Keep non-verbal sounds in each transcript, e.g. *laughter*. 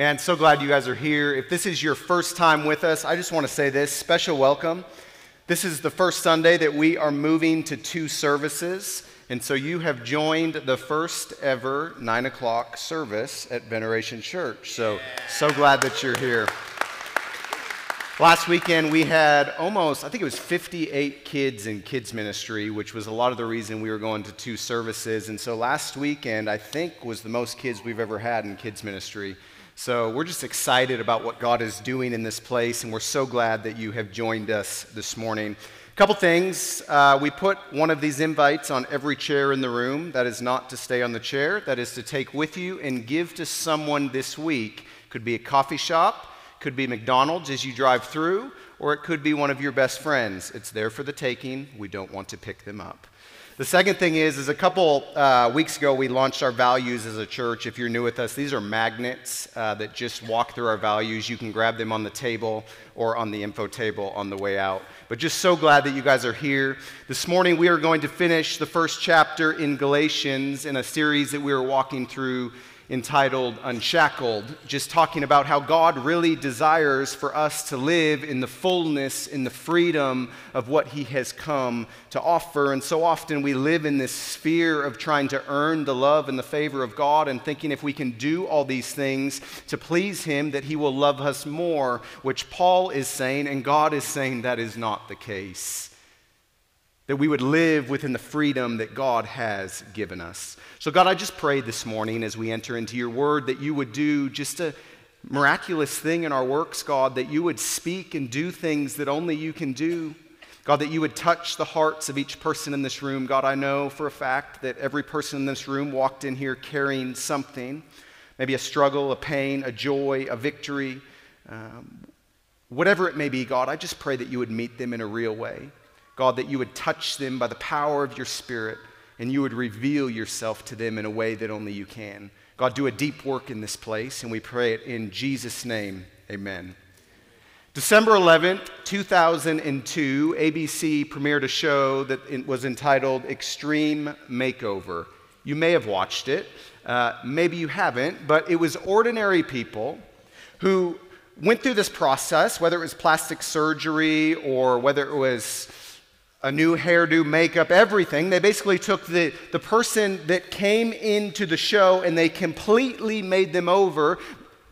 Man, so glad you guys are here. If this is your first time with us, I just want to say this special welcome. This is the first Sunday that we are moving to two services. And so you have joined the first ever nine o'clock service at Veneration Church. So, so glad that you're here. Last weekend, we had almost, I think it was 58 kids in kids ministry, which was a lot of the reason we were going to two services. And so last weekend, I think, was the most kids we've ever had in kids ministry. So we're just excited about what God is doing in this place, and we're so glad that you have joined us this morning. A couple things. Uh, we put one of these invites on every chair in the room. That is not to stay on the chair, that is to take with you and give to someone this week. Could be a coffee shop, could be McDonald's as you drive through, or it could be one of your best friends. It's there for the taking. We don't want to pick them up. The second thing is, is a couple uh, weeks ago we launched our values as a church. If you're new with us, these are magnets uh, that just walk through our values. You can grab them on the table or on the info table on the way out. But just so glad that you guys are here. This morning we are going to finish the first chapter in Galatians in a series that we are walking through entitled Unshackled, just talking about how God really desires for us to live in the fullness, in the freedom of what He has come to offer. And so often we live in this sphere of trying to earn the love and the favor of God and thinking if we can do all these things to please Him, that He will love us more, which Paul is saying, and God is saying that is not the case that we would live within the freedom that God has given us. So, God, I just pray this morning as we enter into your word that you would do just a miraculous thing in our works, God, that you would speak and do things that only you can do. God, that you would touch the hearts of each person in this room. God, I know for a fact that every person in this room walked in here carrying something maybe a struggle, a pain, a joy, a victory. Um, whatever it may be, God, I just pray that you would meet them in a real way. God, that you would touch them by the power of your Spirit and you would reveal yourself to them in a way that only you can. God, do a deep work in this place, and we pray it in Jesus' name. Amen. December 11th, 2002, ABC premiered a show that was entitled Extreme Makeover. You may have watched it, uh, maybe you haven't, but it was ordinary people who went through this process, whether it was plastic surgery or whether it was a new hairdo, makeup, everything. They basically took the, the person that came into the show and they completely made them over,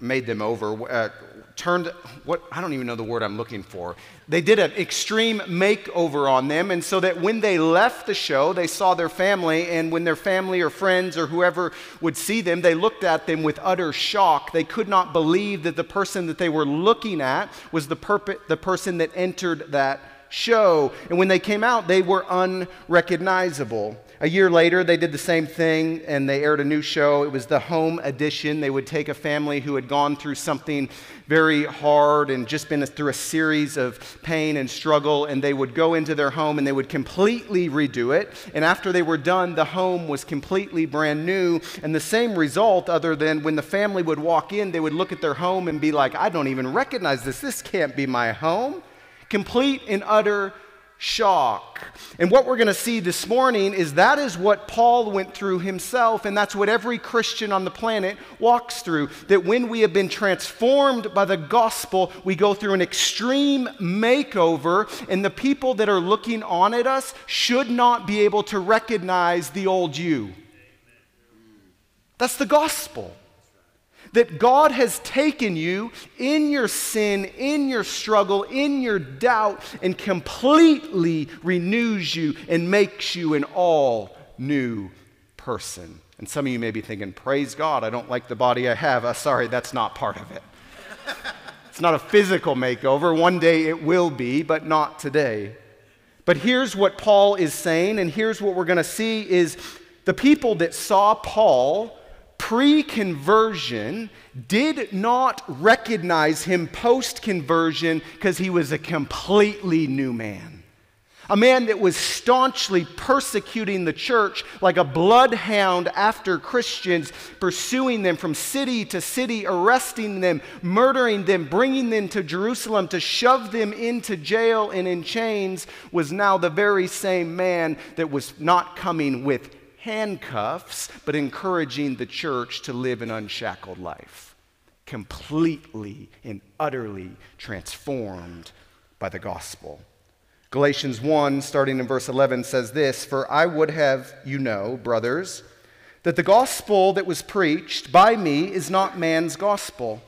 made them over, uh, turned what I don't even know the word I'm looking for. They did an extreme makeover on them, and so that when they left the show, they saw their family, and when their family or friends or whoever would see them, they looked at them with utter shock. They could not believe that the person that they were looking at was the, perp- the person that entered that show. And when they came out, they were unrecognizable. A year later, they did the same thing and they aired a new show. It was the home edition. They would take a family who had gone through something very hard and just been through a series of pain and struggle, and they would go into their home and they would completely redo it. And after they were done, the home was completely brand new. And the same result, other than when the family would walk in, they would look at their home and be like, I don't even recognize this. This can't be my home complete and utter shock. And what we're going to see this morning is that is what Paul went through himself, and that's what every Christian on the planet walks through. That when we have been transformed by the gospel, we go through an extreme makeover, and the people that are looking on at us should not be able to recognize the old you. That's the gospel that God has taken you in your sin, in your struggle, in your doubt, and completely renews you and makes you an all new person. And some of you may be thinking, Praise God, I don't like the body I have. Uh, sorry, that's not part of it. *laughs* it's not a physical makeover. One day it will be, but not today. But here's what Paul is saying, and here's what we're going to see is the people that saw Paul pre conversion did not recognize him post conversion because he was a completely new man. A man that was staunchly persecuting the church like a bloodhound after Christians, pursuing them from city to city, arresting them, murdering them, bringing them to Jerusalem to shove them into jail and in chains, was now the very same man that was not coming with handcuffs, but encouraging the church to live an unshackled life. completely and utterly transformed by the gospel. Galatians 1, starting in verse 11, says this For I would have you know, brothers, that the gospel that was preached by me is not man's gospel.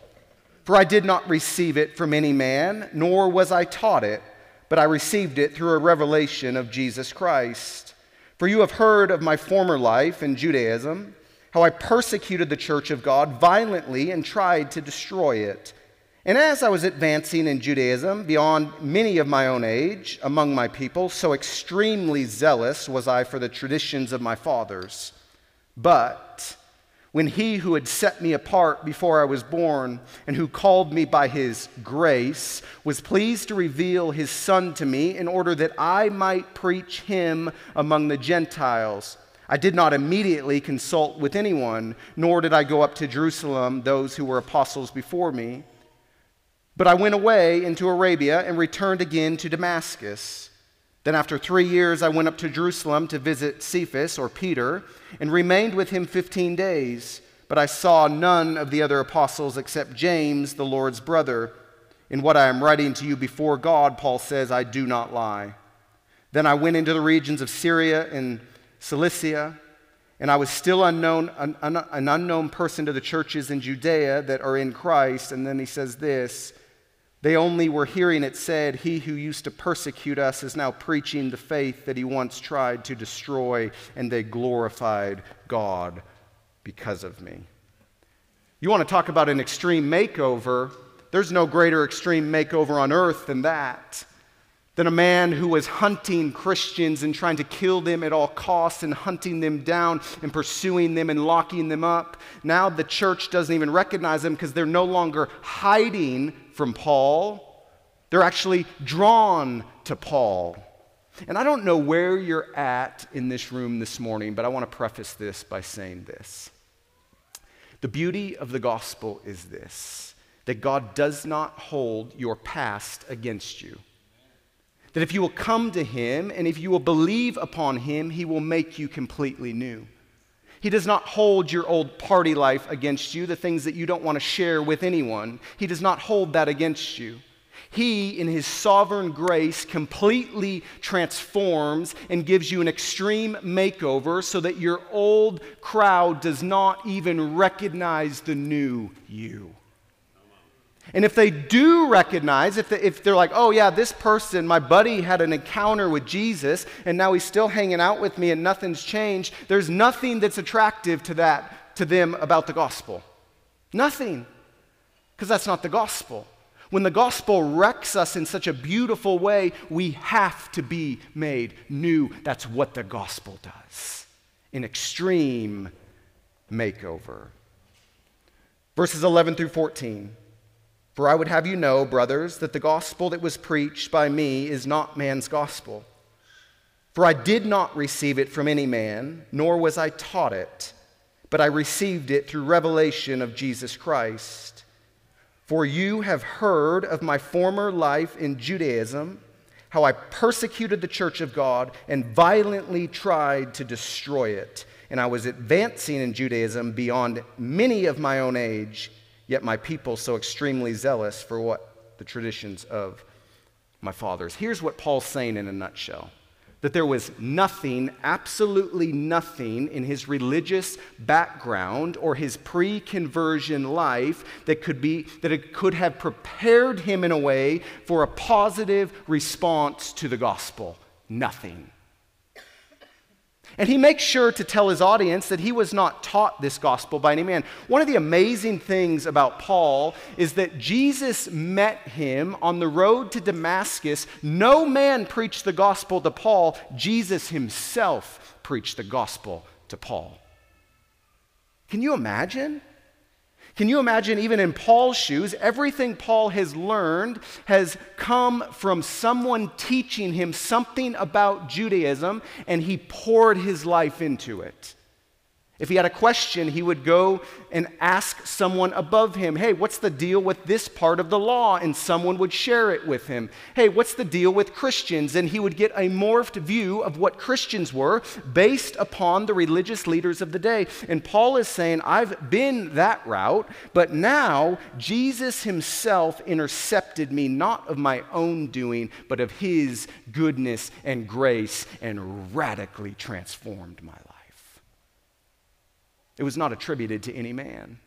For I did not receive it from any man, nor was I taught it, but I received it through a revelation of Jesus Christ. For you have heard of my former life in Judaism, how I persecuted the church of God violently and tried to destroy it. And as I was advancing in Judaism beyond many of my own age among my people, so extremely zealous was I for the traditions of my fathers. But when he who had set me apart before I was born and who called me by his grace was pleased to reveal his Son to me in order that I might preach him among the Gentiles, I did not immediately consult with anyone, nor did I go up to Jerusalem, those who were apostles before me. But I went away into Arabia and returned again to Damascus. Then, after three years, I went up to Jerusalem to visit Cephas, or Peter, and remained with him 15 days. But I saw none of the other apostles except James, the Lord's brother. In what I am writing to you before God, Paul says, I do not lie. Then I went into the regions of Syria and Cilicia, and I was still unknown, an, an unknown person to the churches in Judea that are in Christ. And then he says this they only were hearing it said, He who used to persecute us is now preaching the faith that he once tried to destroy, and they glorified God because of me. You want to talk about an extreme makeover? There's no greater extreme makeover on earth than that. Than a man who was hunting Christians and trying to kill them at all costs and hunting them down and pursuing them and locking them up. Now the church doesn't even recognize them because they're no longer hiding from Paul, they're actually drawn to Paul. And I don't know where you're at in this room this morning, but I want to preface this by saying this. The beauty of the gospel is this that God does not hold your past against you. That if you will come to Him and if you will believe upon Him, He will make you completely new. He does not hold your old party life against you, the things that you don't want to share with anyone. He does not hold that against you. He, in His sovereign grace, completely transforms and gives you an extreme makeover so that your old crowd does not even recognize the new you. And if they do recognize, if, they, if they're like, oh, yeah, this person, my buddy had an encounter with Jesus, and now he's still hanging out with me and nothing's changed, there's nothing that's attractive to that, to them about the gospel. Nothing. Because that's not the gospel. When the gospel wrecks us in such a beautiful way, we have to be made new. That's what the gospel does an extreme makeover. Verses 11 through 14. For I would have you know, brothers, that the gospel that was preached by me is not man's gospel. For I did not receive it from any man, nor was I taught it, but I received it through revelation of Jesus Christ. For you have heard of my former life in Judaism, how I persecuted the church of God and violently tried to destroy it. And I was advancing in Judaism beyond many of my own age yet my people so extremely zealous for what? The traditions of my fathers. Here's what Paul's saying in a nutshell that there was nothing, absolutely nothing in his religious background or his pre-conversion life that could be that it could have prepared him in a way for a positive response to the gospel. Nothing. And he makes sure to tell his audience that he was not taught this gospel by any man. One of the amazing things about Paul is that Jesus met him on the road to Damascus. No man preached the gospel to Paul, Jesus himself preached the gospel to Paul. Can you imagine? Can you imagine, even in Paul's shoes, everything Paul has learned has come from someone teaching him something about Judaism, and he poured his life into it. If he had a question, he would go and ask someone above him, Hey, what's the deal with this part of the law? And someone would share it with him. Hey, what's the deal with Christians? And he would get a morphed view of what Christians were based upon the religious leaders of the day. And Paul is saying, I've been that route, but now Jesus himself intercepted me, not of my own doing, but of his goodness and grace, and radically transformed my life. It was not attributed to any man.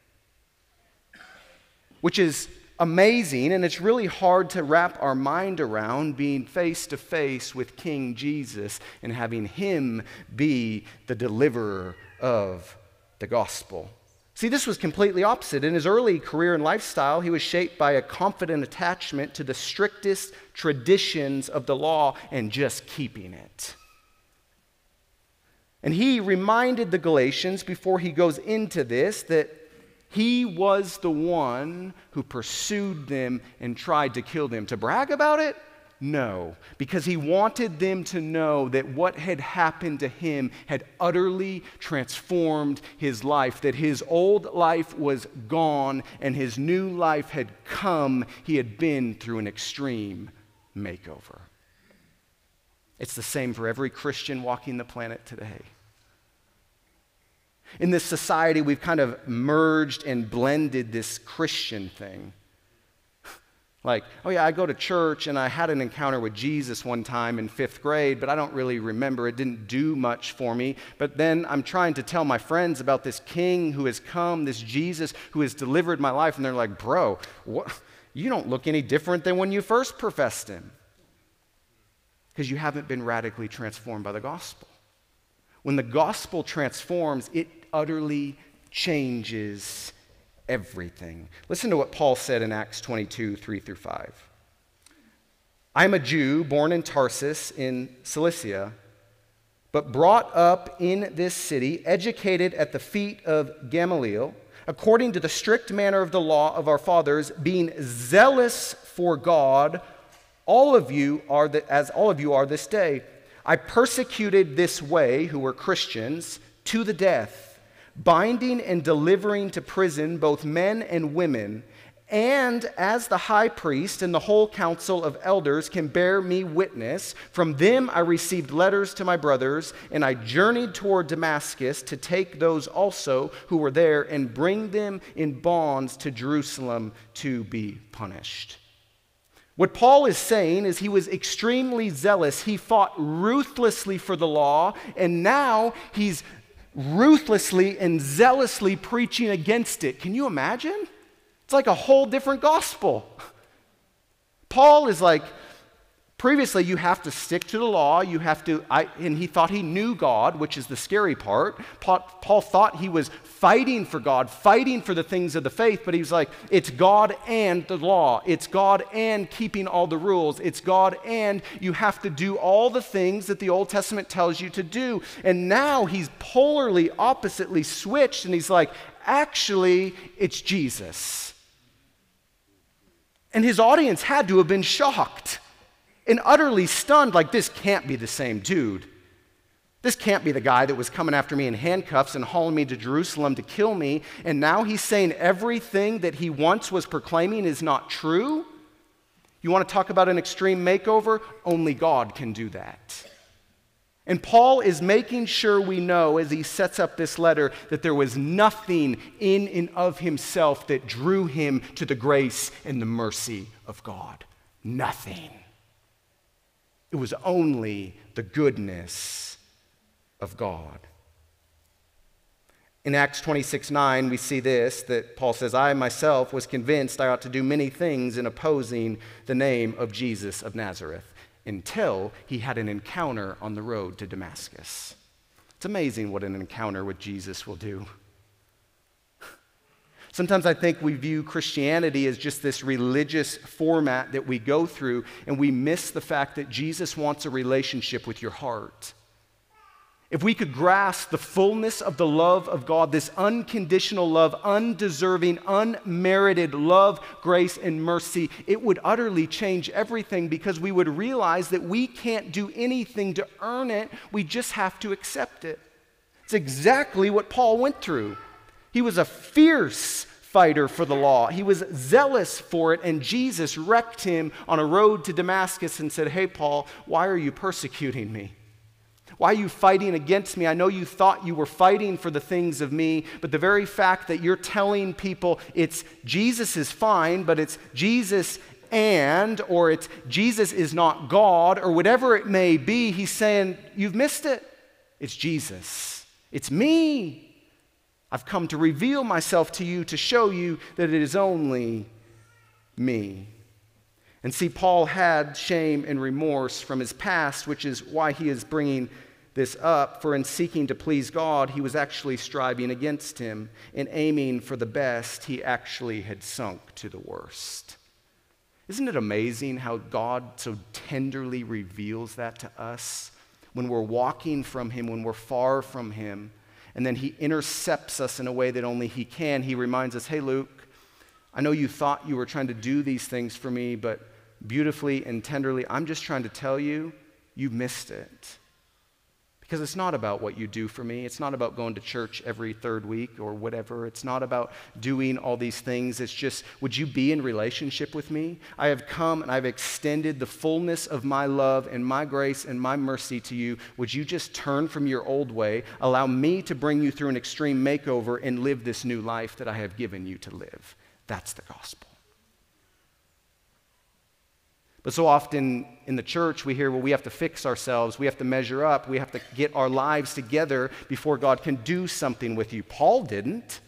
Which is amazing, and it's really hard to wrap our mind around being face to face with King Jesus and having him be the deliverer of the gospel. See, this was completely opposite. In his early career and lifestyle, he was shaped by a confident attachment to the strictest traditions of the law and just keeping it. And he reminded the Galatians before he goes into this that he was the one who pursued them and tried to kill them. To brag about it? No, because he wanted them to know that what had happened to him had utterly transformed his life, that his old life was gone and his new life had come. He had been through an extreme makeover. It's the same for every Christian walking the planet today. In this society, we've kind of merged and blended this Christian thing. *laughs* Like, oh yeah, I go to church and I had an encounter with Jesus one time in fifth grade, but I don't really remember. It didn't do much for me. But then I'm trying to tell my friends about this king who has come, this Jesus who has delivered my life, and they're like, bro, what? you don't look any different than when you first professed him. Because you haven't been radically transformed by the gospel. When the gospel transforms, it utterly changes everything. Listen to what Paul said in Acts 22 3 through 5. I am a Jew born in Tarsus in Cilicia, but brought up in this city, educated at the feet of Gamaliel, according to the strict manner of the law of our fathers, being zealous for God. All of you are the, as all of you are this day. I persecuted this way, who were Christians, to the death, binding and delivering to prison both men and women. And as the high priest and the whole council of elders can bear me witness, from them I received letters to my brothers, and I journeyed toward Damascus to take those also who were there and bring them in bonds to Jerusalem to be punished. What Paul is saying is he was extremely zealous. He fought ruthlessly for the law, and now he's ruthlessly and zealously preaching against it. Can you imagine? It's like a whole different gospel. *laughs* Paul is like, Previously, you have to stick to the law. You have to, I, and he thought he knew God, which is the scary part. Paul, Paul, thought he was fighting for God, fighting for the things of the faith, but he was like, it's God and the law. It's God and keeping all the rules. It's God and you have to do all the things that the Old Testament tells you to do. And now he's polarly, oppositely switched, and he's like, actually, it's Jesus. And his audience had to have been shocked and utterly stunned, like, this can't be the same dude. This can't be the guy that was coming after me in handcuffs and hauling me to Jerusalem to kill me. And now he's saying everything that he once was proclaiming is not true. You want to talk about an extreme makeover? Only God can do that. And Paul is making sure we know as he sets up this letter that there was nothing in and of himself that drew him to the grace and the mercy of God. Nothing. It was only the goodness of God. In Acts 26 9, we see this that Paul says, I myself was convinced I ought to do many things in opposing the name of Jesus of Nazareth until he had an encounter on the road to Damascus. It's amazing what an encounter with Jesus will do. Sometimes I think we view Christianity as just this religious format that we go through, and we miss the fact that Jesus wants a relationship with your heart. If we could grasp the fullness of the love of God, this unconditional love, undeserving, unmerited love, grace, and mercy, it would utterly change everything because we would realize that we can't do anything to earn it. We just have to accept it. It's exactly what Paul went through. He was a fierce fighter for the law. He was zealous for it, and Jesus wrecked him on a road to Damascus and said, Hey, Paul, why are you persecuting me? Why are you fighting against me? I know you thought you were fighting for the things of me, but the very fact that you're telling people it's Jesus is fine, but it's Jesus and, or it's Jesus is not God, or whatever it may be, he's saying, You've missed it. It's Jesus. It's me. I've come to reveal myself to you to show you that it is only me. And see, Paul had shame and remorse from his past, which is why he is bringing this up. For in seeking to please God, he was actually striving against him. In aiming for the best, he actually had sunk to the worst. Isn't it amazing how God so tenderly reveals that to us when we're walking from him, when we're far from him? And then he intercepts us in a way that only he can. He reminds us, hey, Luke, I know you thought you were trying to do these things for me, but beautifully and tenderly, I'm just trying to tell you, you missed it. Because it's not about what you do for me. It's not about going to church every third week or whatever. It's not about doing all these things. It's just, would you be in relationship with me? I have come and I've extended the fullness of my love and my grace and my mercy to you. Would you just turn from your old way, allow me to bring you through an extreme makeover, and live this new life that I have given you to live? That's the gospel. But so often in the church, we hear, well, we have to fix ourselves, we have to measure up, we have to get our lives together before God can do something with you. Paul didn't.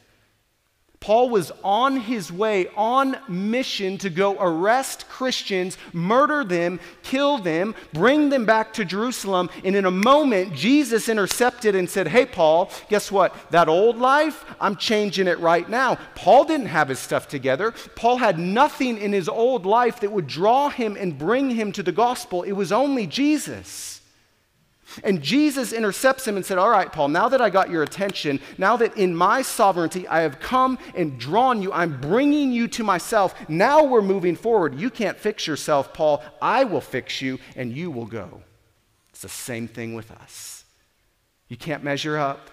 Paul was on his way, on mission to go arrest Christians, murder them, kill them, bring them back to Jerusalem. And in a moment, Jesus intercepted and said, Hey, Paul, guess what? That old life, I'm changing it right now. Paul didn't have his stuff together. Paul had nothing in his old life that would draw him and bring him to the gospel. It was only Jesus. And Jesus intercepts him and said, All right, Paul, now that I got your attention, now that in my sovereignty I have come and drawn you, I'm bringing you to myself. Now we're moving forward. You can't fix yourself, Paul. I will fix you and you will go. It's the same thing with us. You can't measure up,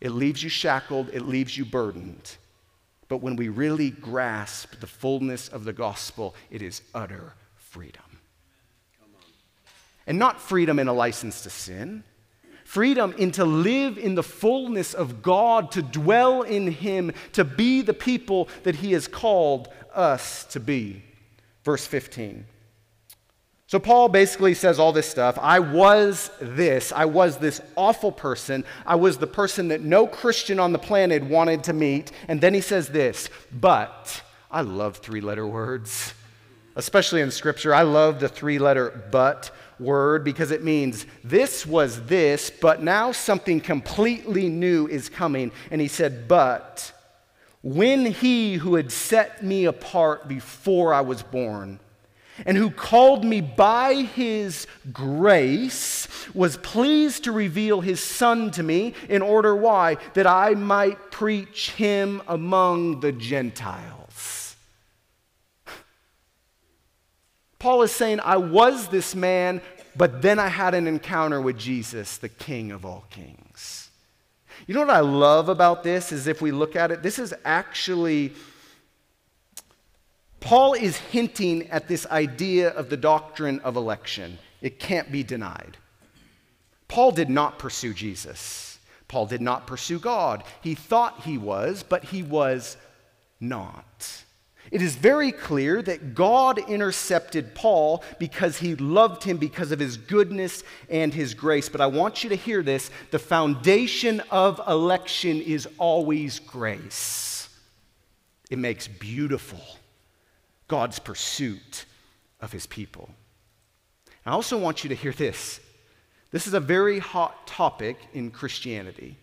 it leaves you shackled, it leaves you burdened. But when we really grasp the fullness of the gospel, it is utter freedom. And not freedom in a license to sin, freedom in to live in the fullness of God, to dwell in Him, to be the people that He has called us to be. Verse 15. So, Paul basically says all this stuff. I was this. I was this awful person. I was the person that no Christian on the planet wanted to meet. And then he says this, but I love three letter words, especially in Scripture. I love the three letter but word because it means this was this, but now something completely new is coming. And he said, But when he who had set me apart before I was born, and who called me by his grace was pleased to reveal his son to me in order why that I might preach him among the Gentiles Paul is saying, I was this man, but then I had an encounter with Jesus, the King of all kings. You know what I love about this is if we look at it, this is actually, Paul is hinting at this idea of the doctrine of election. It can't be denied. Paul did not pursue Jesus. Paul did not pursue God. He thought he was, but he was not. It is very clear that God intercepted Paul because he loved him because of his goodness and his grace. But I want you to hear this the foundation of election is always grace, it makes beautiful God's pursuit of his people. I also want you to hear this. This is a very hot topic in Christianity.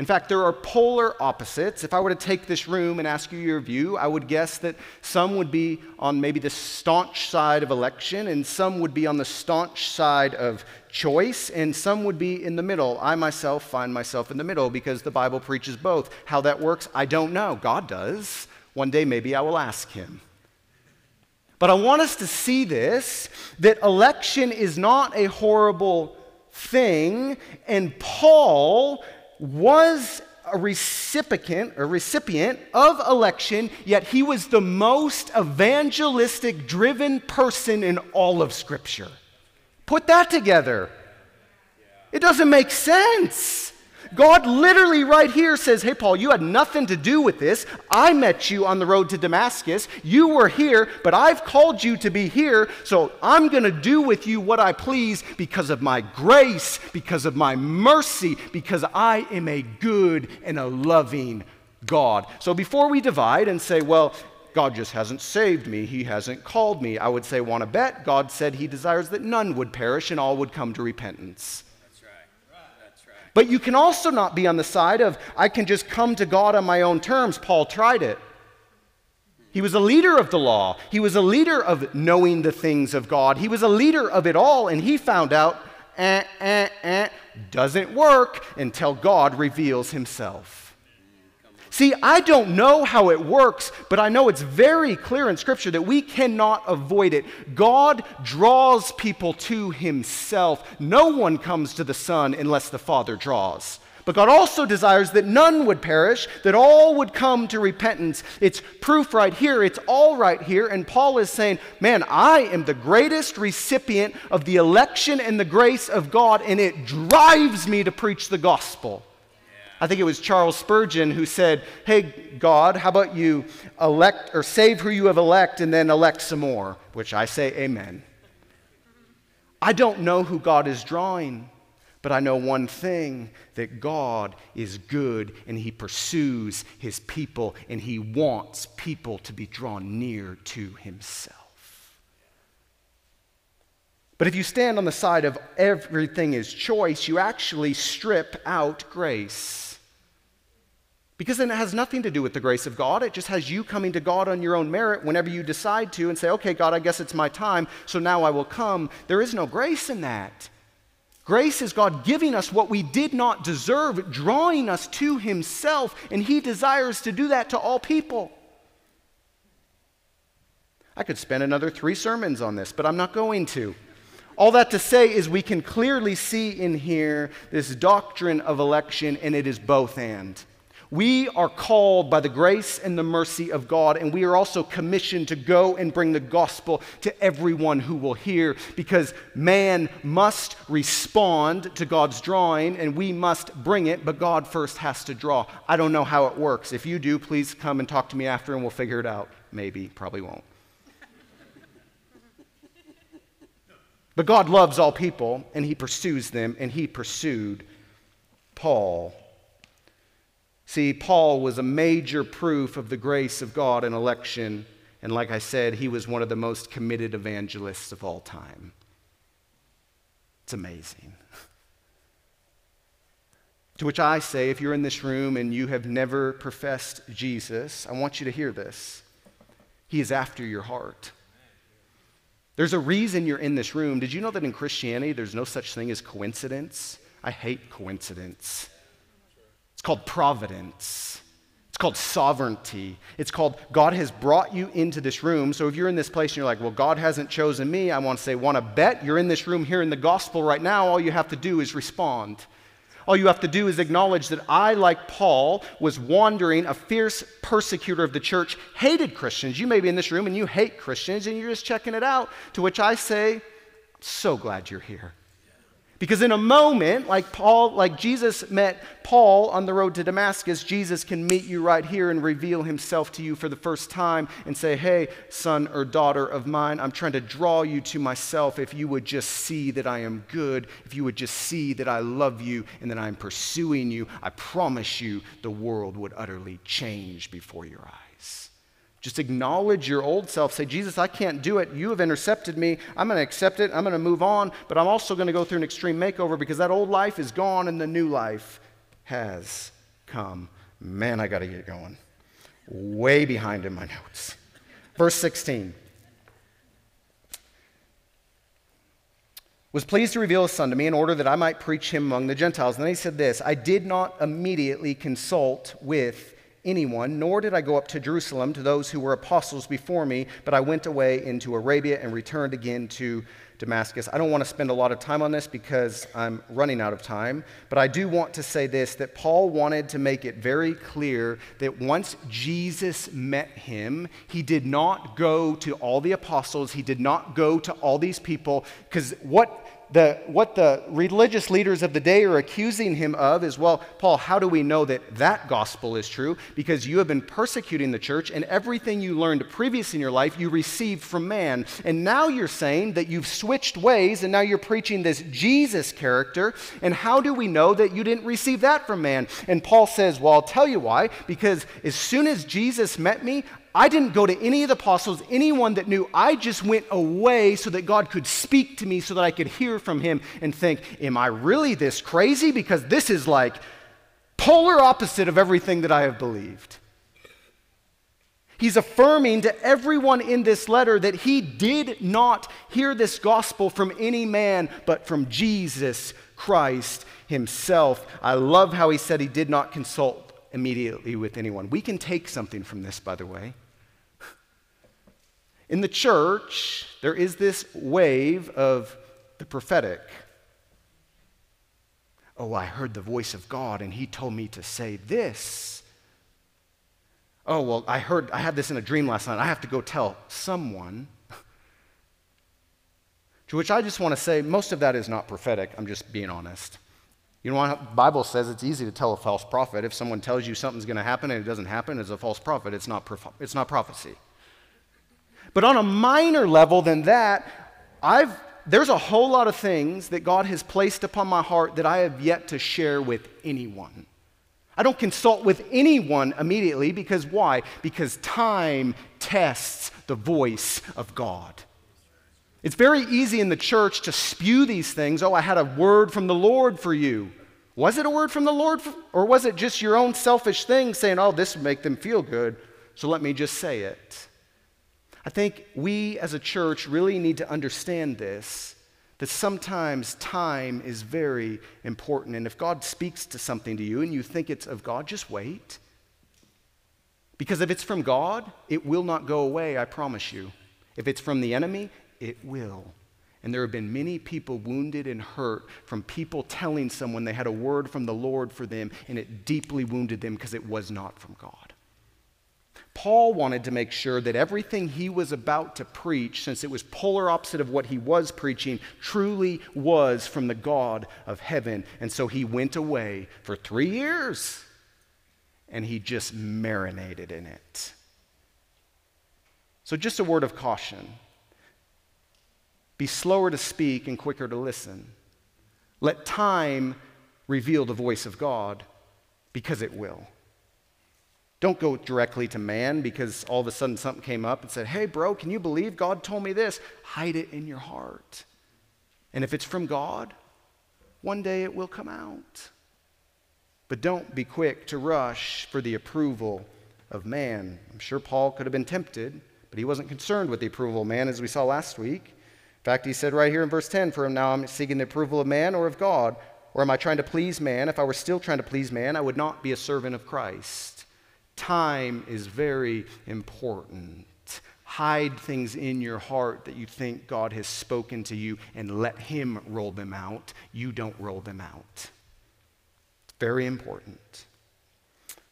In fact, there are polar opposites. If I were to take this room and ask you your view, I would guess that some would be on maybe the staunch side of election, and some would be on the staunch side of choice, and some would be in the middle. I myself find myself in the middle because the Bible preaches both. How that works, I don't know. God does. One day, maybe I will ask Him. But I want us to see this that election is not a horrible thing, and Paul was a recipient, a recipient of election, yet he was the most evangelistic driven person in all of Scripture. Put that together. It doesn't make sense. God literally right here says, Hey, Paul, you had nothing to do with this. I met you on the road to Damascus. You were here, but I've called you to be here, so I'm going to do with you what I please because of my grace, because of my mercy, because I am a good and a loving God. So before we divide and say, Well, God just hasn't saved me. He hasn't called me. I would say, want to bet? God said he desires that none would perish and all would come to repentance. But you can also not be on the side of, I can just come to God on my own terms. Paul tried it. He was a leader of the law, he was a leader of knowing the things of God, he was a leader of it all, and he found out, eh, eh, eh, doesn't work until God reveals himself. See, I don't know how it works, but I know it's very clear in Scripture that we cannot avoid it. God draws people to Himself. No one comes to the Son unless the Father draws. But God also desires that none would perish, that all would come to repentance. It's proof right here, it's all right here. And Paul is saying, Man, I am the greatest recipient of the election and the grace of God, and it drives me to preach the gospel. I think it was Charles Spurgeon who said, Hey, God, how about you elect or save who you have elect and then elect some more? Which I say, Amen. I don't know who God is drawing, but I know one thing that God is good and He pursues His people and He wants people to be drawn near to Himself. But if you stand on the side of everything is choice, you actually strip out grace. Because then it has nothing to do with the grace of God. It just has you coming to God on your own merit whenever you decide to and say, okay, God, I guess it's my time, so now I will come. There is no grace in that. Grace is God giving us what we did not deserve, drawing us to Himself, and He desires to do that to all people. I could spend another three sermons on this, but I'm not going to. All that to say is we can clearly see in here this doctrine of election, and it is both and. We are called by the grace and the mercy of God, and we are also commissioned to go and bring the gospel to everyone who will hear because man must respond to God's drawing and we must bring it, but God first has to draw. I don't know how it works. If you do, please come and talk to me after and we'll figure it out. Maybe, probably won't. But God loves all people and he pursues them, and he pursued Paul. See, Paul was a major proof of the grace of God in election. And like I said, he was one of the most committed evangelists of all time. It's amazing. *laughs* to which I say, if you're in this room and you have never professed Jesus, I want you to hear this. He is after your heart. There's a reason you're in this room. Did you know that in Christianity there's no such thing as coincidence? I hate coincidence. It's called providence. It's called sovereignty. It's called God has brought you into this room. So if you're in this place and you're like, well, God hasn't chosen me, I want to say, want to bet you're in this room hearing the gospel right now. All you have to do is respond. All you have to do is acknowledge that I, like Paul, was wandering, a fierce persecutor of the church, hated Christians. You may be in this room and you hate Christians and you're just checking it out. To which I say, so glad you're here. Because in a moment, like Paul, like Jesus met Paul on the road to Damascus, Jesus can meet you right here and reveal himself to you for the first time and say, Hey, son or daughter of mine, I'm trying to draw you to myself if you would just see that I am good, if you would just see that I love you and that I'm pursuing you, I promise you the world would utterly change before your eyes. Just acknowledge your old self. Say, Jesus, I can't do it. You have intercepted me. I'm going to accept it. I'm going to move on. But I'm also going to go through an extreme makeover because that old life is gone and the new life has come. Man, I got to get going. Way behind in my notes. Verse 16. Was pleased to reveal his son to me in order that I might preach him among the Gentiles. And then he said this I did not immediately consult with anyone, nor did I go up to Jerusalem to those who were apostles before me, but I went away into Arabia and returned again to Damascus. I don't want to spend a lot of time on this because I'm running out of time, but I do want to say this that Paul wanted to make it very clear that once Jesus met him, he did not go to all the apostles, he did not go to all these people, because what the, what the religious leaders of the day are accusing him of is well, Paul, how do we know that that gospel is true? Because you have been persecuting the church, and everything you learned previous in your life you received from man. And now you're saying that you've switched ways, and now you're preaching this Jesus character. And how do we know that you didn't receive that from man? And Paul says, well, I'll tell you why. Because as soon as Jesus met me, I didn't go to any of the apostles, anyone that knew. I just went away so that God could speak to me so that I could hear from him and think, Am I really this crazy? Because this is like polar opposite of everything that I have believed. He's affirming to everyone in this letter that he did not hear this gospel from any man, but from Jesus Christ himself. I love how he said he did not consult immediately with anyone. We can take something from this, by the way. In the church, there is this wave of the prophetic. Oh, I heard the voice of God and he told me to say this. Oh, well, I heard, I had this in a dream last night. I have to go tell someone. *laughs* To which I just want to say, most of that is not prophetic. I'm just being honest. You know what the Bible says? It's easy to tell a false prophet. If someone tells you something's going to happen and it doesn't happen, it's a false prophet. It's not, it's not prophecy. But on a minor level than that, I've, there's a whole lot of things that God has placed upon my heart that I have yet to share with anyone. I don't consult with anyone immediately because why? Because time tests the voice of God. It's very easy in the church to spew these things. Oh, I had a word from the Lord for you. Was it a word from the Lord? or was it just your own selfish thing saying, oh, this would make them feel good, so let me just say it? I think we as a church really need to understand this that sometimes time is very important. And if God speaks to something to you and you think it's of God, just wait. Because if it's from God, it will not go away, I promise you. If it's from the enemy, it will. And there have been many people wounded and hurt from people telling someone they had a word from the Lord for them, and it deeply wounded them because it was not from God. Paul wanted to make sure that everything he was about to preach, since it was polar opposite of what he was preaching, truly was from the God of heaven. And so he went away for three years and he just marinated in it. So, just a word of caution. Be slower to speak and quicker to listen. Let time reveal the voice of God because it will. Don't go directly to man because all of a sudden something came up and said, Hey, bro, can you believe God told me this? Hide it in your heart. And if it's from God, one day it will come out. But don't be quick to rush for the approval of man. I'm sure Paul could have been tempted, but he wasn't concerned with the approval of man, as we saw last week. In fact, he said right here in verse 10 For now I'm seeking the approval of man or of God. Or am I trying to please man? If I were still trying to please man, I would not be a servant of Christ. Time is very important. Hide things in your heart that you think God has spoken to you and let Him roll them out. You don't roll them out. Very important.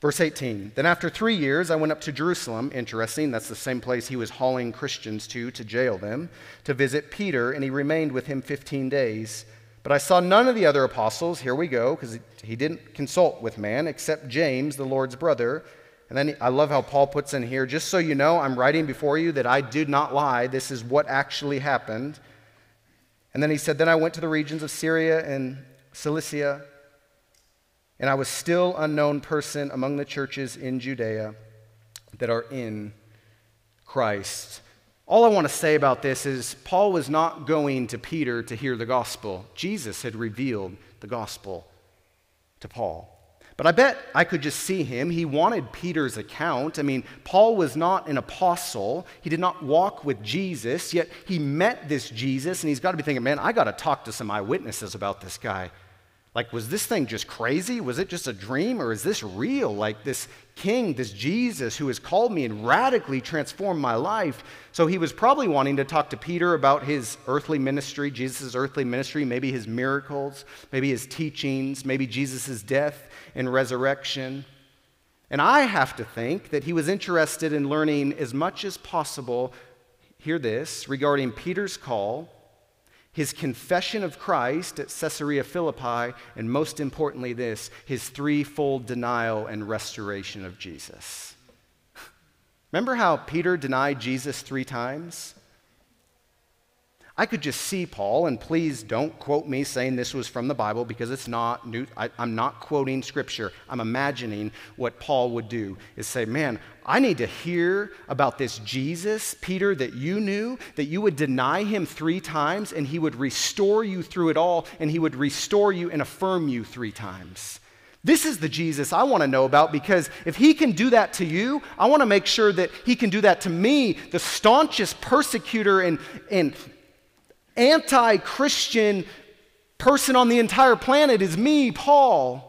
Verse 18 Then after three years, I went up to Jerusalem. Interesting, that's the same place he was hauling Christians to to jail them, to visit Peter, and he remained with him 15 days. But I saw none of the other apostles. Here we go, because he didn't consult with man, except James, the Lord's brother. And then I love how Paul puts in here, just so you know, I'm writing before you that I did not lie. This is what actually happened. And then he said, Then I went to the regions of Syria and Cilicia and I was still unknown person among the churches in Judea that are in Christ. All I want to say about this is Paul was not going to Peter to hear the gospel. Jesus had revealed the gospel to Paul. But I bet I could just see him. He wanted Peter's account. I mean, Paul was not an apostle. He did not walk with Jesus, yet he met this Jesus, and he's got to be thinking, man, I got to talk to some eyewitnesses about this guy. Like, was this thing just crazy? Was it just a dream? Or is this real? Like, this king, this Jesus who has called me and radically transformed my life. So, he was probably wanting to talk to Peter about his earthly ministry, Jesus' earthly ministry, maybe his miracles, maybe his teachings, maybe Jesus' death and resurrection. And I have to think that he was interested in learning as much as possible, hear this, regarding Peter's call his confession of Christ at Caesarea Philippi, and most importantly, this his threefold denial and restoration of Jesus. *laughs* Remember how Peter denied Jesus three times? I could just see Paul, and please don't quote me saying this was from the Bible because it's not. New, I, am not quoting scripture. I'm imagining what Paul would do is say, Man, I need to hear about this Jesus, Peter, that you knew, that you would deny him three times and he would restore you through it all, and he would restore you and affirm you three times. This is the Jesus I want to know about because if he can do that to you, I want to make sure that he can do that to me, the staunchest persecutor and, and anti Christian person on the entire planet is me, Paul.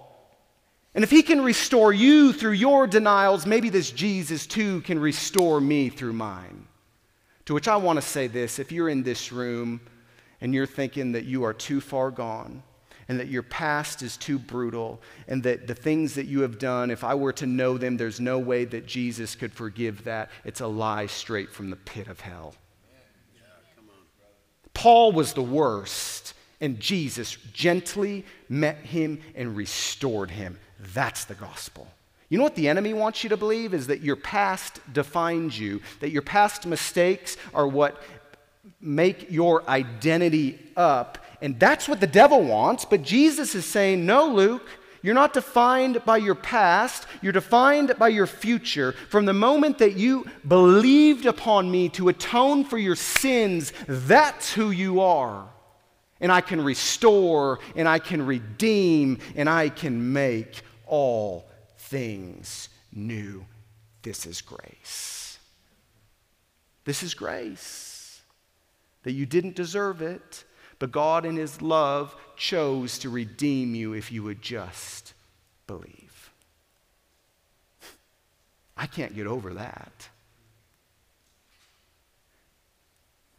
And if he can restore you through your denials, maybe this Jesus too can restore me through mine. To which I want to say this if you're in this room and you're thinking that you are too far gone, and that your past is too brutal, and that the things that you have done, if I were to know them, there's no way that Jesus could forgive that. It's a lie straight from the pit of hell. Paul was the worst, and Jesus gently met him and restored him. That's the gospel. You know what the enemy wants you to believe is that your past defines you, that your past mistakes are what make your identity up. And that's what the devil wants. But Jesus is saying, no, Luke, you're not defined by your past, you're defined by your future. From the moment that you believed upon me to atone for your sins, that's who you are. And I can restore, and I can redeem, and I can make all things new. This is grace. This is grace. That you didn't deserve it, but God, in His love, chose to redeem you if you would just believe. I can't get over that.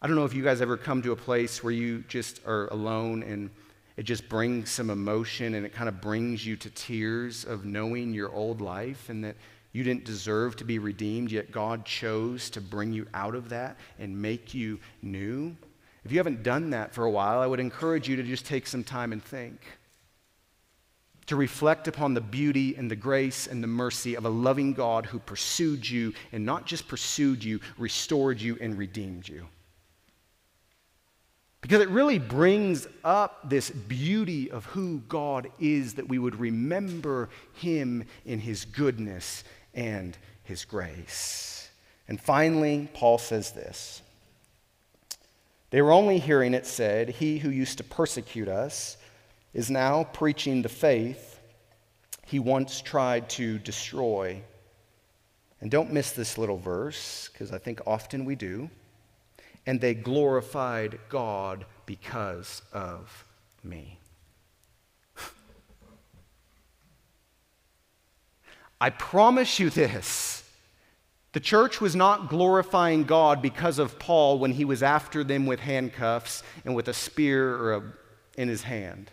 I don't know if you guys ever come to a place where you just are alone and it just brings some emotion and it kind of brings you to tears of knowing your old life and that you didn't deserve to be redeemed, yet God chose to bring you out of that and make you new. If you haven't done that for a while, I would encourage you to just take some time and think. To reflect upon the beauty and the grace and the mercy of a loving God who pursued you, and not just pursued you, restored you and redeemed you. Because it really brings up this beauty of who God is that we would remember Him in His goodness and His grace. And finally, Paul says this they were only hearing it said, He who used to persecute us is now preaching the faith he once tried to destroy. And don't miss this little verse, because I think often we do. And they glorified God because of me. *laughs* I promise you this the church was not glorifying God because of Paul when he was after them with handcuffs and with a spear a, in his hand.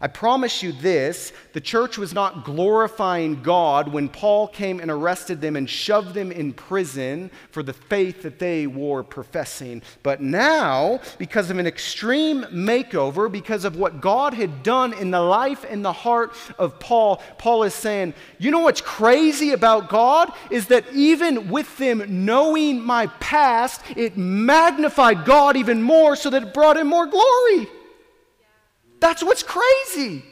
I promise you this the church was not glorifying God when Paul came and arrested them and shoved them in prison for the faith that they were professing. But now, because of an extreme makeover, because of what God had done in the life and the heart of Paul, Paul is saying, You know what's crazy about God? Is that even with them knowing my past, it magnified God even more so that it brought him more glory. That's what's crazy.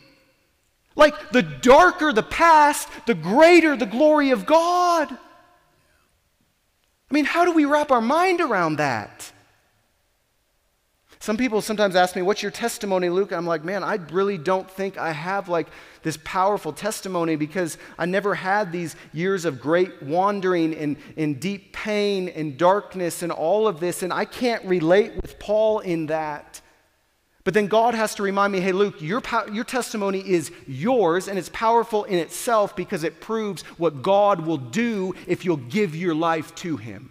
Like the darker the past, the greater the glory of God. I mean, how do we wrap our mind around that? Some people sometimes ask me, What's your testimony, Luke? I'm like, Man, I really don't think I have like this powerful testimony because I never had these years of great wandering and, and deep pain and darkness and all of this, and I can't relate with Paul in that. But then God has to remind me hey, Luke, your, your testimony is yours and it's powerful in itself because it proves what God will do if you'll give your life to Him.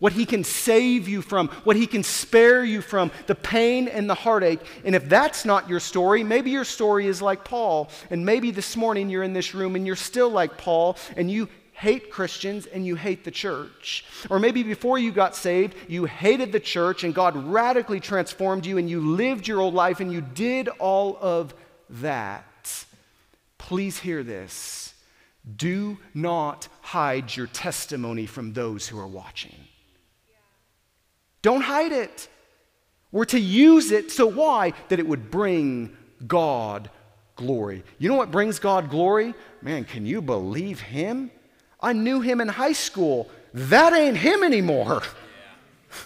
What He can save you from, what He can spare you from, the pain and the heartache. And if that's not your story, maybe your story is like Paul. And maybe this morning you're in this room and you're still like Paul and you hate Christians and you hate the church. Or maybe before you got saved, you hated the church and God radically transformed you and you lived your old life and you did all of that. Please hear this. Do not hide your testimony from those who are watching. Don't hide it. We're to use it so why? That it would bring God glory. You know what brings God glory? Man, can you believe him? I knew him in high school. That ain't him anymore.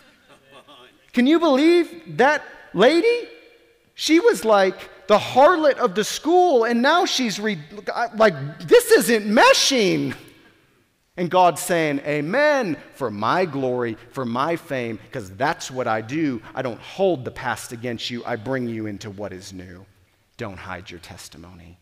*laughs* Can you believe that lady? She was like the harlot of the school, and now she's re- like, this isn't meshing. And God's saying, Amen, for my glory, for my fame, because that's what I do. I don't hold the past against you, I bring you into what is new. Don't hide your testimony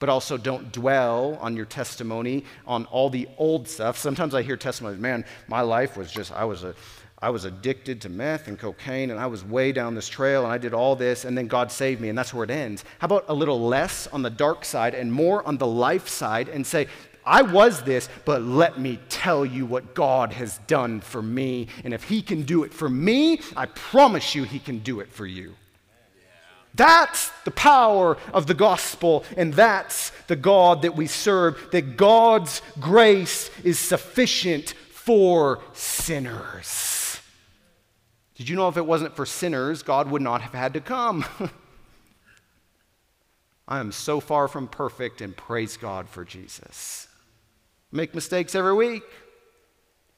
but also don't dwell on your testimony on all the old stuff. Sometimes I hear testimonies, man, my life was just, I was a, I was addicted to meth and cocaine, and I was way down this trail, and I did all this, and then God saved me, and that's where it ends. How about a little less on the dark side and more on the life side, and say, I was this, but let me tell you what God has done for me. And if He can do it for me, I promise you He can do it for you. That's the power of the gospel, and that's the God that we serve. That God's grace is sufficient for sinners. Did you know if it wasn't for sinners, God would not have had to come? *laughs* I am so far from perfect, and praise God for Jesus. Make mistakes every week.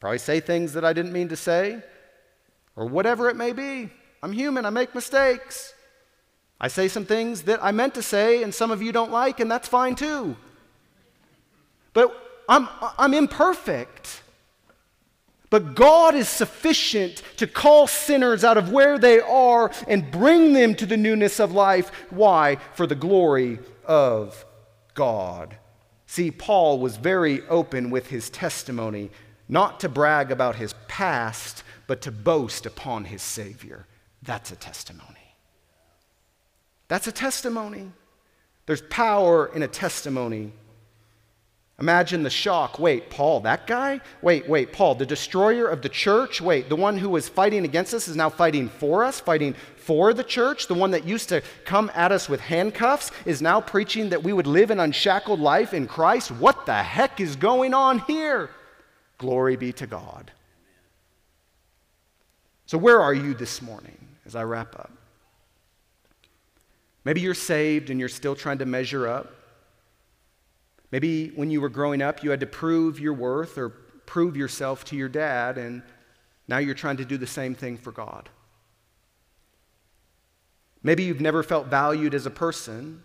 Probably say things that I didn't mean to say, or whatever it may be. I'm human, I make mistakes. I say some things that I meant to say and some of you don't like, and that's fine too. But I'm, I'm imperfect. But God is sufficient to call sinners out of where they are and bring them to the newness of life. Why? For the glory of God. See, Paul was very open with his testimony, not to brag about his past, but to boast upon his Savior. That's a testimony. That's a testimony. There's power in a testimony. Imagine the shock. Wait, Paul, that guy? Wait, wait, Paul, the destroyer of the church? Wait, the one who was fighting against us is now fighting for us, fighting for the church? The one that used to come at us with handcuffs is now preaching that we would live an unshackled life in Christ? What the heck is going on here? Glory be to God. So, where are you this morning as I wrap up? Maybe you're saved and you're still trying to measure up. Maybe when you were growing up, you had to prove your worth or prove yourself to your dad, and now you're trying to do the same thing for God. Maybe you've never felt valued as a person,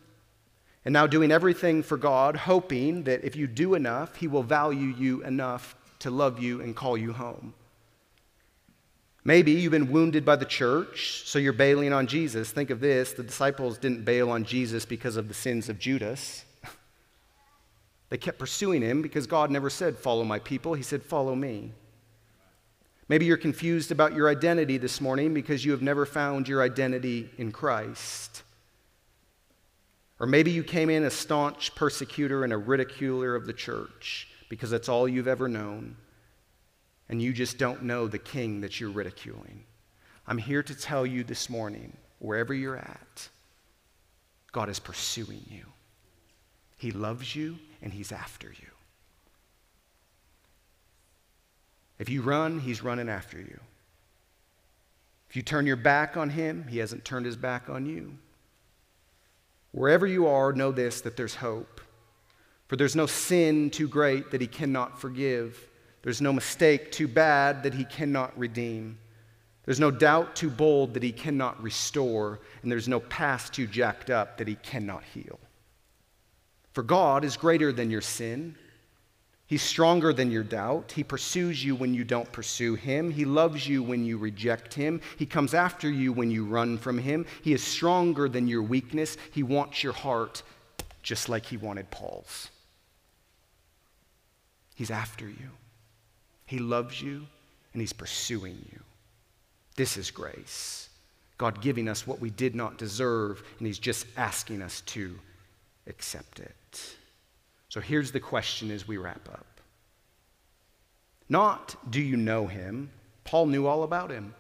and now doing everything for God, hoping that if you do enough, He will value you enough to love you and call you home. Maybe you've been wounded by the church, so you're bailing on Jesus. Think of this the disciples didn't bail on Jesus because of the sins of Judas. *laughs* They kept pursuing him because God never said, Follow my people. He said, Follow me. Maybe you're confused about your identity this morning because you have never found your identity in Christ. Or maybe you came in a staunch persecutor and a ridiculer of the church because that's all you've ever known and you just don't know the king that you're ridiculing. I'm here to tell you this morning, wherever you're at, God is pursuing you. He loves you and He's after you. If you run, He's running after you. If you turn your back on Him, He hasn't turned His back on you. Wherever you are, know this that there's hope. For there's no sin too great that He cannot forgive. There's no mistake too bad that he cannot redeem. There's no doubt too bold that he cannot restore. And there's no past too jacked up that he cannot heal. For God is greater than your sin. He's stronger than your doubt. He pursues you when you don't pursue him. He loves you when you reject him. He comes after you when you run from him. He is stronger than your weakness. He wants your heart just like he wanted Paul's. He's after you. He loves you and he's pursuing you. This is grace. God giving us what we did not deserve, and he's just asking us to accept it. So here's the question as we wrap up. Not do you know him? Paul knew all about him.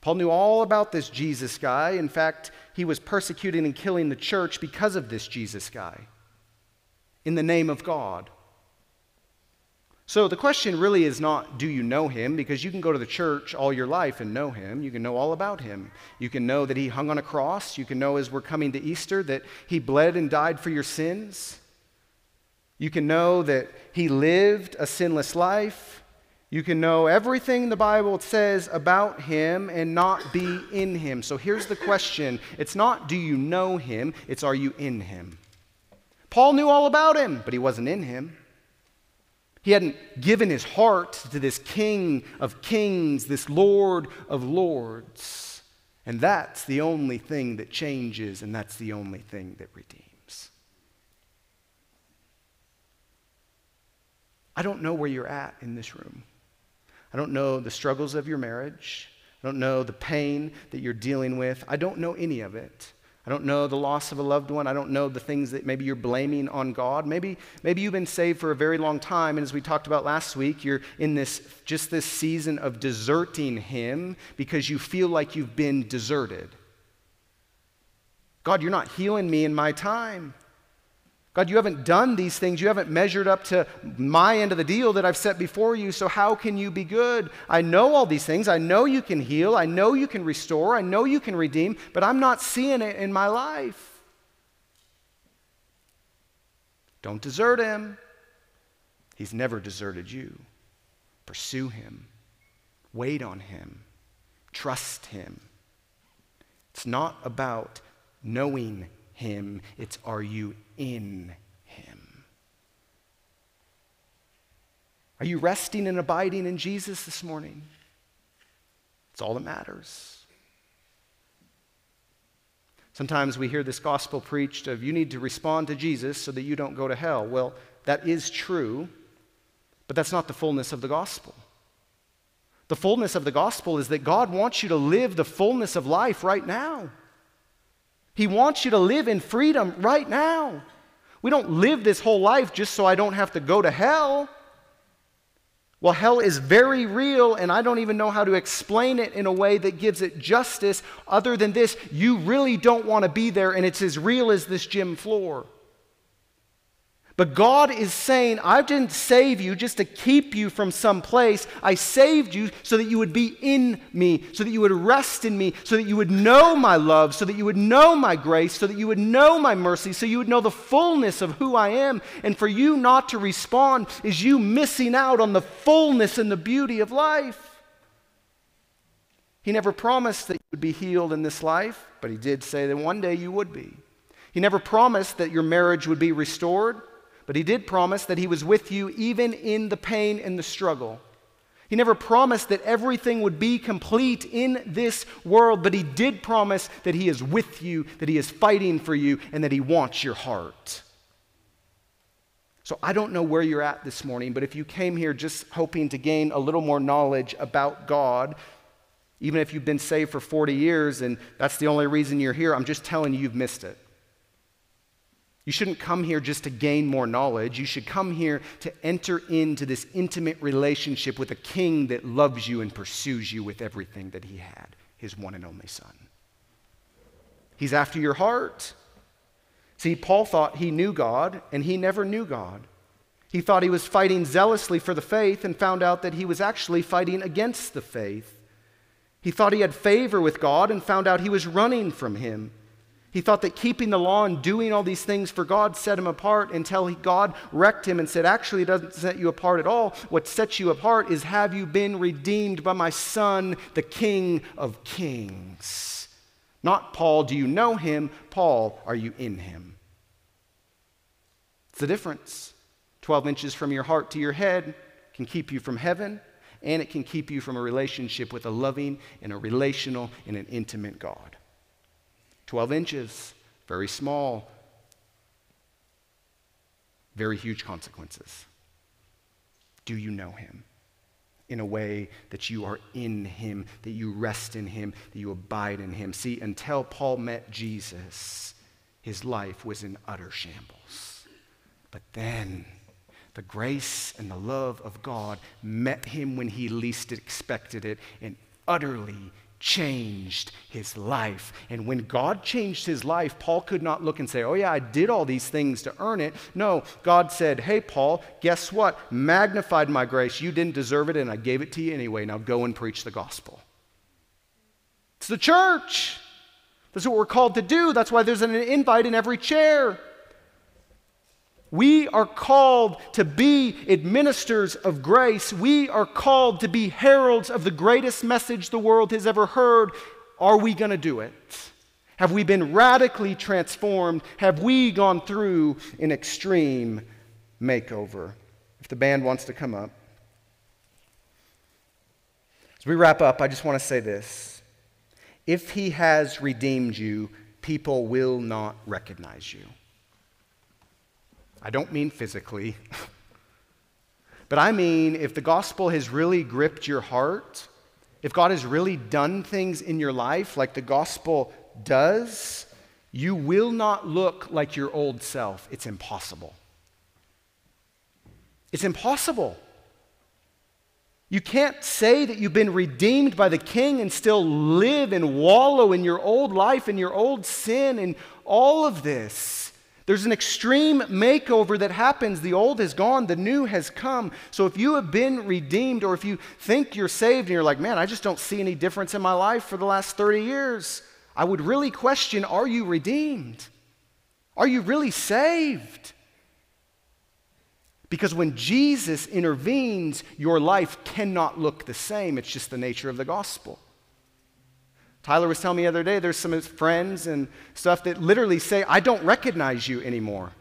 Paul knew all about this Jesus guy. In fact, he was persecuting and killing the church because of this Jesus guy in the name of God. So the question really is not, do you know him? Because you can go to the church all your life and know him. You can know all about him. You can know that he hung on a cross. You can know as we're coming to Easter that he bled and died for your sins. You can know that he lived a sinless life. You can know everything the Bible says about him and not be in him. So here's the question it's not do you know him, it's are you in him? Paul knew all about him, but he wasn't in him. He hadn't given his heart to this King of kings, this Lord of lords. And that's the only thing that changes, and that's the only thing that redeems. I don't know where you're at in this room. I don't know the struggles of your marriage. I don't know the pain that you're dealing with. I don't know any of it. I don't know the loss of a loved one. I don't know the things that maybe you're blaming on God. Maybe, maybe you've been saved for a very long time, and as we talked about last week, you're in this just this season of deserting Him because you feel like you've been deserted. God, you're not healing me in my time. God, you haven't done these things. You haven't measured up to my end of the deal that I've set before you, so how can you be good? I know all these things. I know you can heal. I know you can restore. I know you can redeem, but I'm not seeing it in my life. Don't desert him. He's never deserted you. Pursue him, wait on him, trust him. It's not about knowing him, it's are you in him? Are you resting and abiding in Jesus this morning? It's all that matters. Sometimes we hear this gospel preached of you need to respond to Jesus so that you don't go to hell. Well, that is true, but that's not the fullness of the gospel. The fullness of the gospel is that God wants you to live the fullness of life right now. He wants you to live in freedom right now. We don't live this whole life just so I don't have to go to hell. Well, hell is very real, and I don't even know how to explain it in a way that gives it justice other than this you really don't want to be there, and it's as real as this gym floor. But God is saying, I didn't save you just to keep you from some place. I saved you so that you would be in me, so that you would rest in me, so that you would know my love, so that you would know my grace, so that you would know my mercy, so you would know the fullness of who I am. And for you not to respond is you missing out on the fullness and the beauty of life. He never promised that you would be healed in this life, but He did say that one day you would be. He never promised that your marriage would be restored. But he did promise that he was with you even in the pain and the struggle. He never promised that everything would be complete in this world, but he did promise that he is with you, that he is fighting for you, and that he wants your heart. So I don't know where you're at this morning, but if you came here just hoping to gain a little more knowledge about God, even if you've been saved for 40 years and that's the only reason you're here, I'm just telling you, you've missed it. You shouldn't come here just to gain more knowledge. You should come here to enter into this intimate relationship with a king that loves you and pursues you with everything that he had, his one and only son. He's after your heart. See, Paul thought he knew God, and he never knew God. He thought he was fighting zealously for the faith and found out that he was actually fighting against the faith. He thought he had favor with God and found out he was running from him. He thought that keeping the law and doing all these things for God set him apart until he, God wrecked him and said, Actually, it doesn't set you apart at all. What sets you apart is have you been redeemed by my Son, the King of Kings? Not Paul, do you know him? Paul, are you in him? It's the difference 12 inches from your heart to your head can keep you from heaven, and it can keep you from a relationship with a loving and a relational and an intimate God. 12 inches, very small, very huge consequences. Do you know him? in a way that you are in him, that you rest in him, that you abide in him. See, until Paul met Jesus, his life was in utter shambles. But then the grace and the love of God met him when he least expected it and utterly changed his life. And when God changed his life, Paul could not look and say, Oh, yeah, I did all these things to earn it. No, God said, Hey, Paul, guess what? Magnified my grace. You didn't deserve it, and I gave it to you anyway. Now go and preach the gospel. It's the church. That's what we're called to do. That's why there's an invite in every chair. We are called to be administrators of grace. We are called to be heralds of the greatest message the world has ever heard. Are we going to do it? Have we been radically transformed? Have we gone through an extreme makeover? If the band wants to come up. As we wrap up, I just want to say this. If he has redeemed you, people will not recognize you. I don't mean physically, *laughs* but I mean if the gospel has really gripped your heart, if God has really done things in your life like the gospel does, you will not look like your old self. It's impossible. It's impossible. You can't say that you've been redeemed by the king and still live and wallow in your old life and your old sin and all of this. There's an extreme makeover that happens. The old has gone, the new has come. So if you have been redeemed, or if you think you're saved and you're like, man, I just don't see any difference in my life for the last 30 years, I would really question are you redeemed? Are you really saved? Because when Jesus intervenes, your life cannot look the same. It's just the nature of the gospel. Tyler was telling me the other day there's some friends and stuff that literally say, I don't recognize you anymore.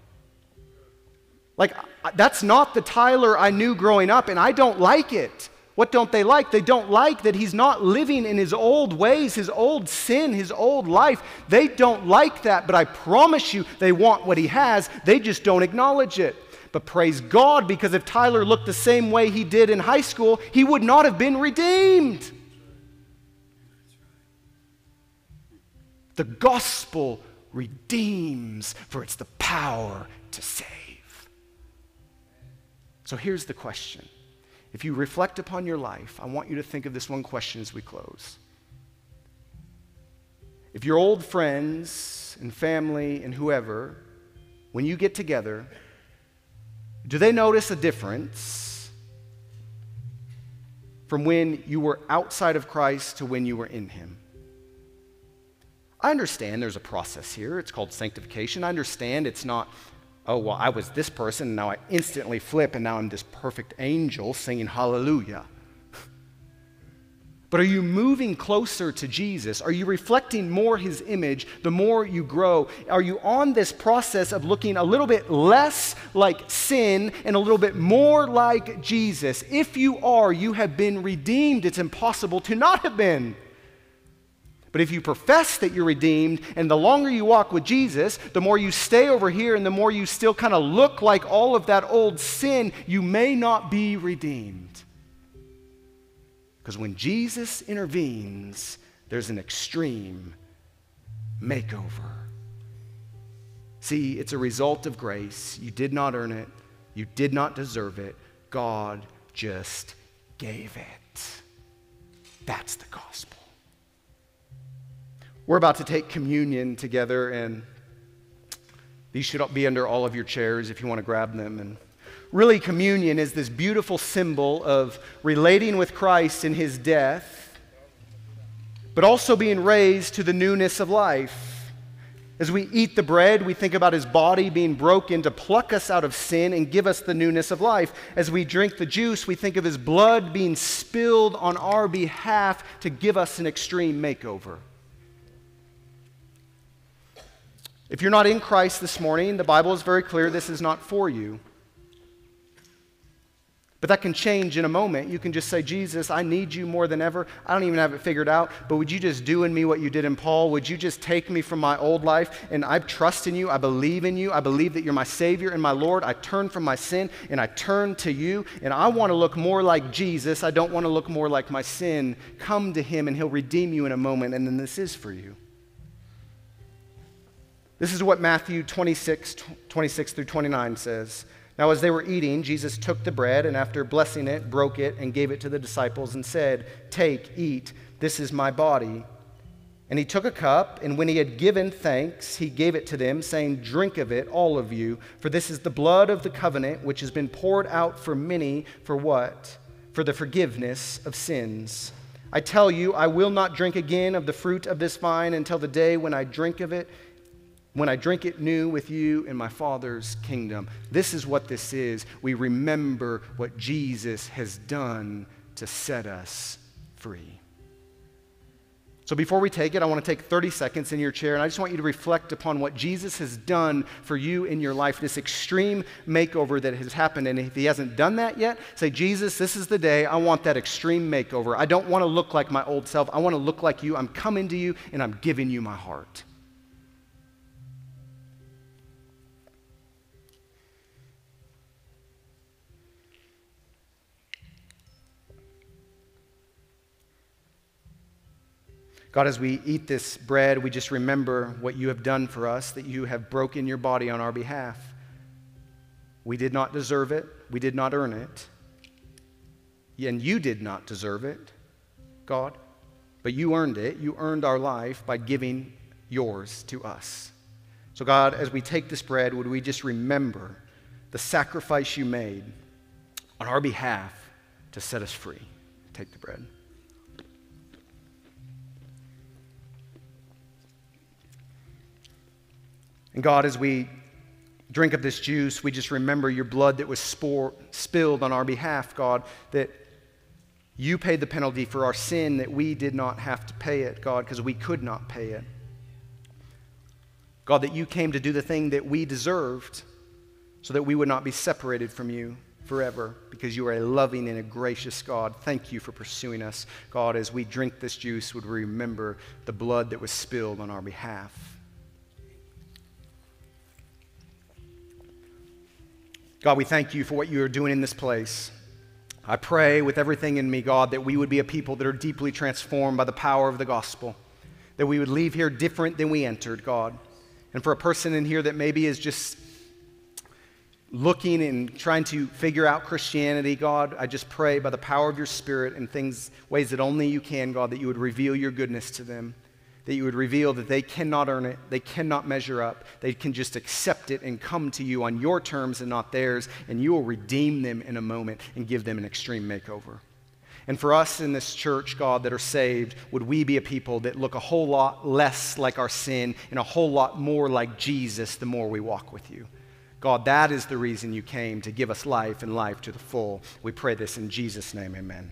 Like, that's not the Tyler I knew growing up, and I don't like it. What don't they like? They don't like that he's not living in his old ways, his old sin, his old life. They don't like that, but I promise you, they want what he has. They just don't acknowledge it. But praise God, because if Tyler looked the same way he did in high school, he would not have been redeemed. The gospel redeems, for it's the power to save. So here's the question. If you reflect upon your life, I want you to think of this one question as we close. If your old friends and family and whoever, when you get together, do they notice a difference from when you were outside of Christ to when you were in Him? I understand there's a process here. It's called sanctification. I understand it's not, oh, well, I was this person, and now I instantly flip, and now I'm this perfect angel singing hallelujah. But are you moving closer to Jesus? Are you reflecting more his image the more you grow? Are you on this process of looking a little bit less like sin and a little bit more like Jesus? If you are, you have been redeemed. It's impossible to not have been. But if you profess that you're redeemed, and the longer you walk with Jesus, the more you stay over here and the more you still kind of look like all of that old sin, you may not be redeemed. Because when Jesus intervenes, there's an extreme makeover. See, it's a result of grace. You did not earn it, you did not deserve it. God just gave it. That's the gospel. We're about to take communion together, and these should be under all of your chairs if you want to grab them. And really, communion is this beautiful symbol of relating with Christ in his death, but also being raised to the newness of life. As we eat the bread, we think about his body being broken to pluck us out of sin and give us the newness of life. As we drink the juice, we think of his blood being spilled on our behalf to give us an extreme makeover. If you're not in Christ this morning, the Bible is very clear this is not for you. But that can change in a moment. You can just say, Jesus, I need you more than ever. I don't even have it figured out, but would you just do in me what you did in Paul? Would you just take me from my old life? And I trust in you. I believe in you. I believe that you're my Savior and my Lord. I turn from my sin and I turn to you. And I want to look more like Jesus. I don't want to look more like my sin. Come to him and he'll redeem you in a moment. And then this is for you. This is what Matthew 26, 26 through 29 says. Now, as they were eating, Jesus took the bread and after blessing it, broke it and gave it to the disciples and said, Take, eat, this is my body. And he took a cup, and when he had given thanks, he gave it to them, saying, Drink of it, all of you, for this is the blood of the covenant, which has been poured out for many for what? For the forgiveness of sins. I tell you, I will not drink again of the fruit of this vine until the day when I drink of it when I drink it new with you in my Father's kingdom. This is what this is. We remember what Jesus has done to set us free. So before we take it, I want to take 30 seconds in your chair and I just want you to reflect upon what Jesus has done for you in your life, this extreme makeover that has happened. And if he hasn't done that yet, say, Jesus, this is the day I want that extreme makeover. I don't want to look like my old self. I want to look like you. I'm coming to you and I'm giving you my heart. God, as we eat this bread, we just remember what you have done for us, that you have broken your body on our behalf. We did not deserve it, we did not earn it, and you did not deserve it, God, but you earned it. You earned our life by giving yours to us. So, God, as we take this bread, would we just remember the sacrifice you made on our behalf to set us free? Take the bread. And God, as we drink of this juice, we just remember your blood that was spore, spilled on our behalf, God, that you paid the penalty for our sin, that we did not have to pay it, God, because we could not pay it. God, that you came to do the thing that we deserved so that we would not be separated from you forever because you are a loving and a gracious God. Thank you for pursuing us. God, as we drink this juice, would we remember the blood that was spilled on our behalf. God, we thank you for what you are doing in this place. I pray with everything in me, God, that we would be a people that are deeply transformed by the power of the gospel, that we would leave here different than we entered, God. And for a person in here that maybe is just looking and trying to figure out Christianity, God, I just pray by the power of your Spirit and things, ways that only you can, God, that you would reveal your goodness to them that you would reveal that they cannot earn it, they cannot measure up, they can just accept it and come to you on your terms and not theirs, and you will redeem them in a moment and give them an extreme makeover. And for us in this church, God, that are saved, would we be a people that look a whole lot less like our sin and a whole lot more like Jesus the more we walk with you? God, that is the reason you came to give us life and life to the full. We pray this in Jesus' name, amen.